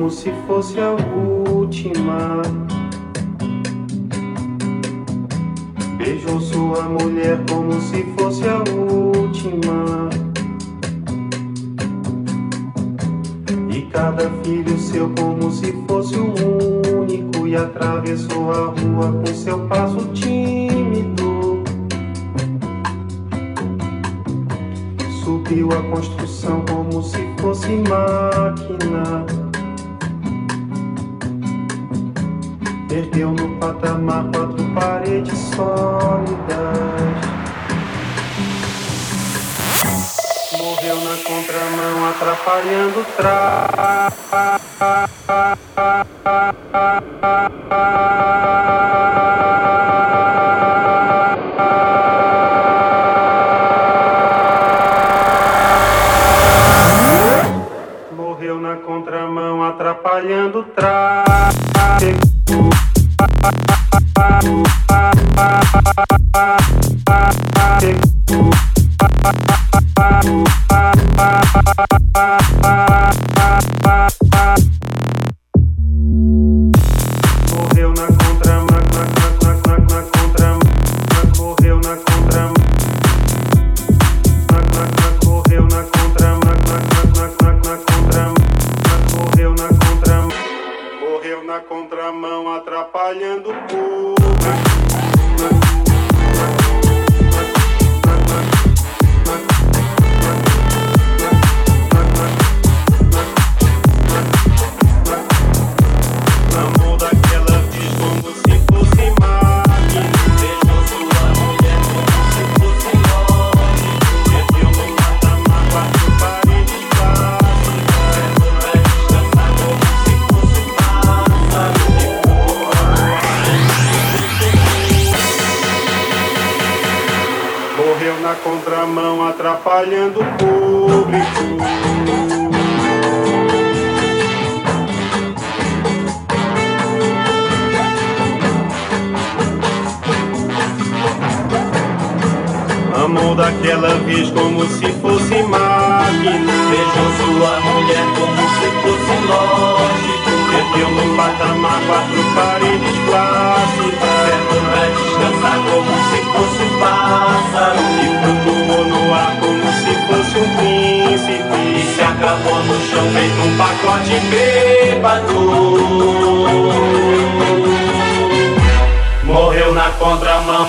como se fosse a última. contramão atrapalhando o tráfego. atrapalhando o público. Amou daquela vez como se fosse máquina. Beijou sua mulher como se fosse lógico. Meteu no patamar quatro paredes plásticas Certo pra descansar como se fosse pássaro. pra pôr no chão feito um pacote bêbado. Morreu na contramão.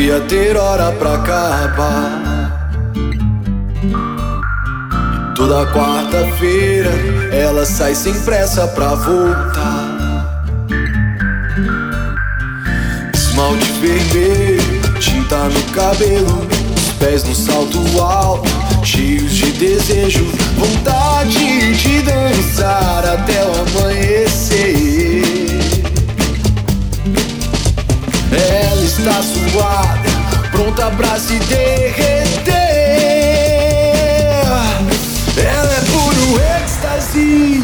devia ter hora pra acabar. Toda quarta-feira ela sai sem pressa pra voltar. Esmalte vermelho, tinta no cabelo, os pés no salto alto, cheios de desejo, vontade de dançar até o amanhecer. Ela está suada, pronta pra se derreter. Ela é puro êxtase,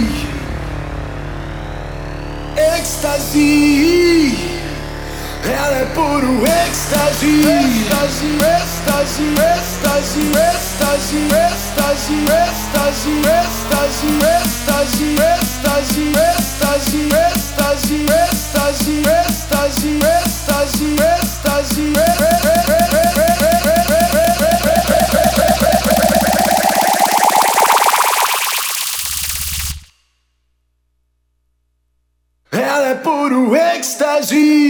êxtase. Ela é puro êxtase, êxtase, êxtase, êxtase, êxtase, êxtase, êxtase, êxtase, êxtase, êxtase, êxtase, êxtase, êxtase, êxtase, êxtase, êxtase, Ela é puro êxtase.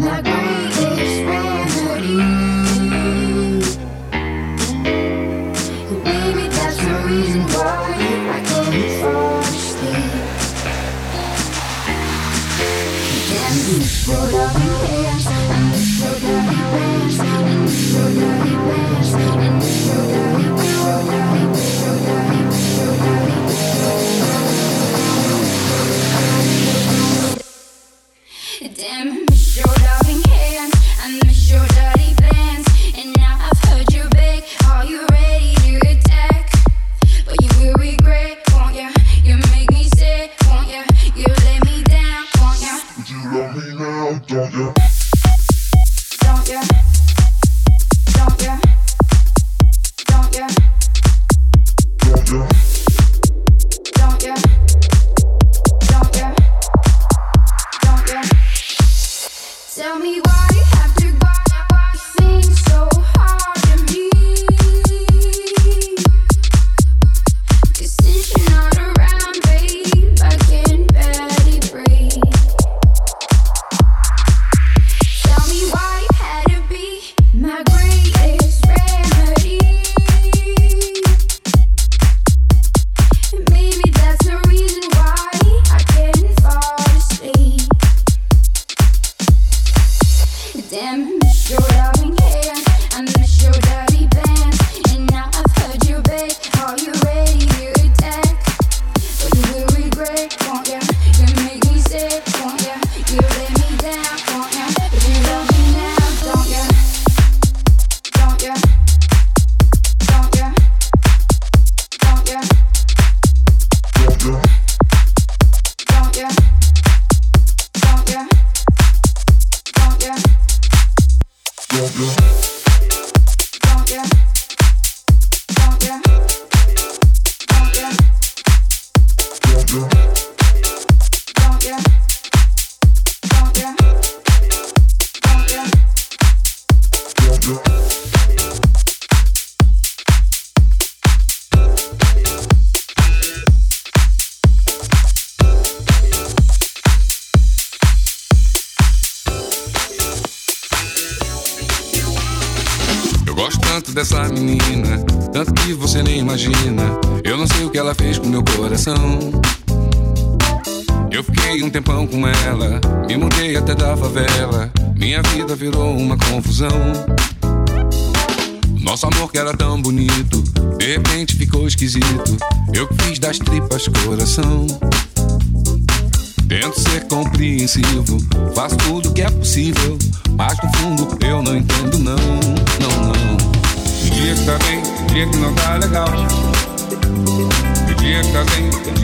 like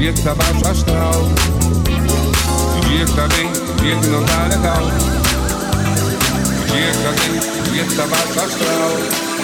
Dieta baixa astral O dia que tá bem, o legal astral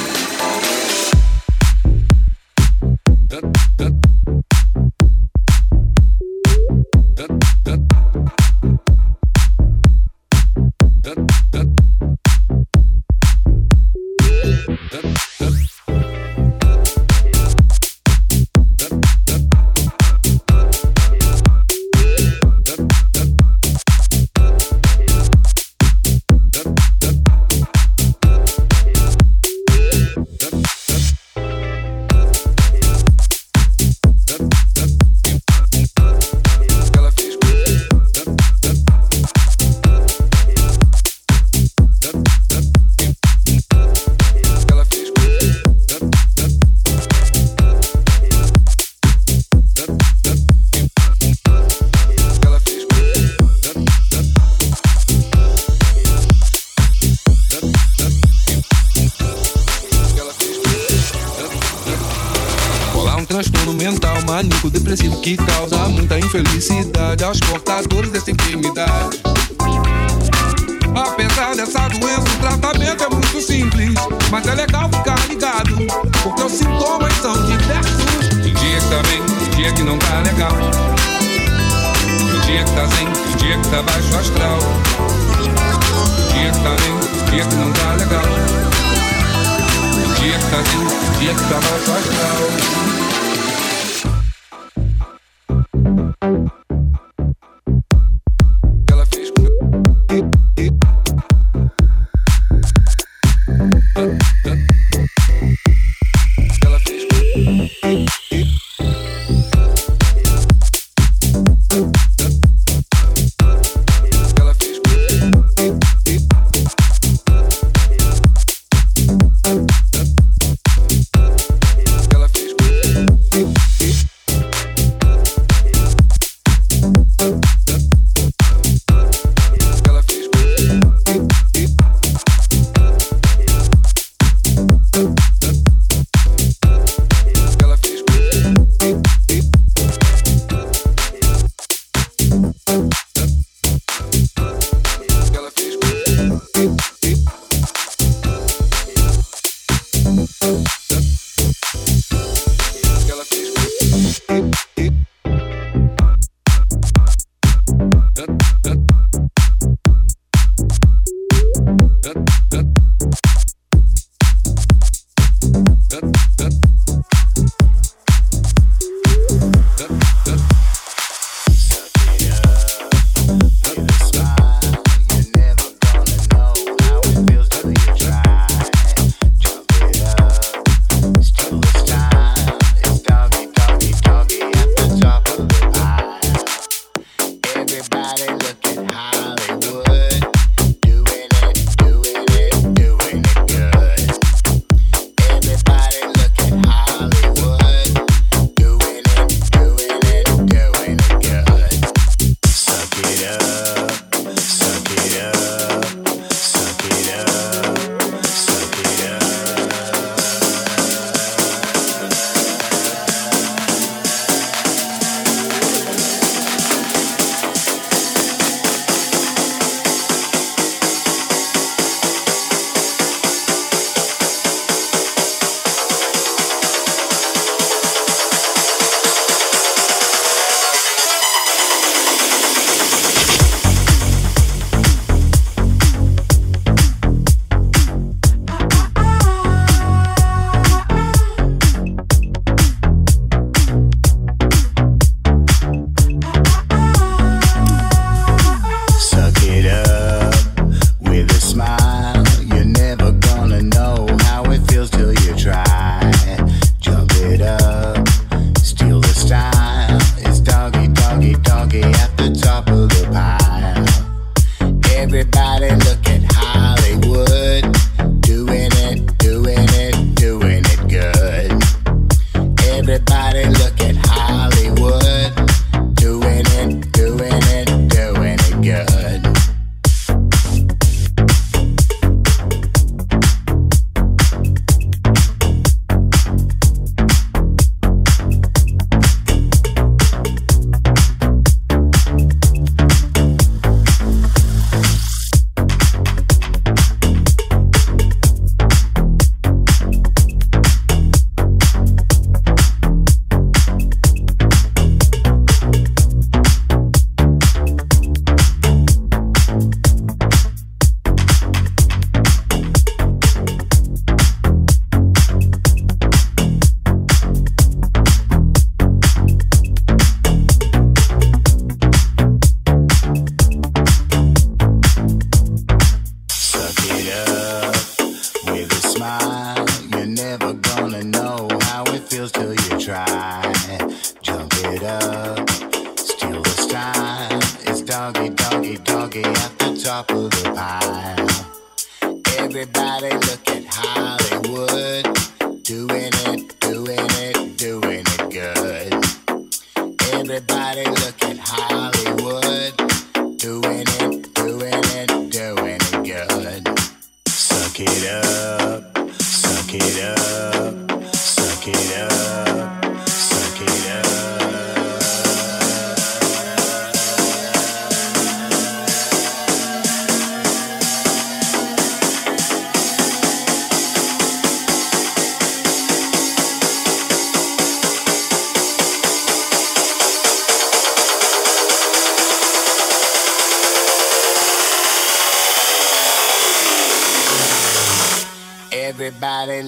sozinho, os que tá baixo astral. Os dias que que não legal. Os que tá lindo, os que tá baixo astral.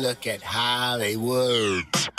look at how they work.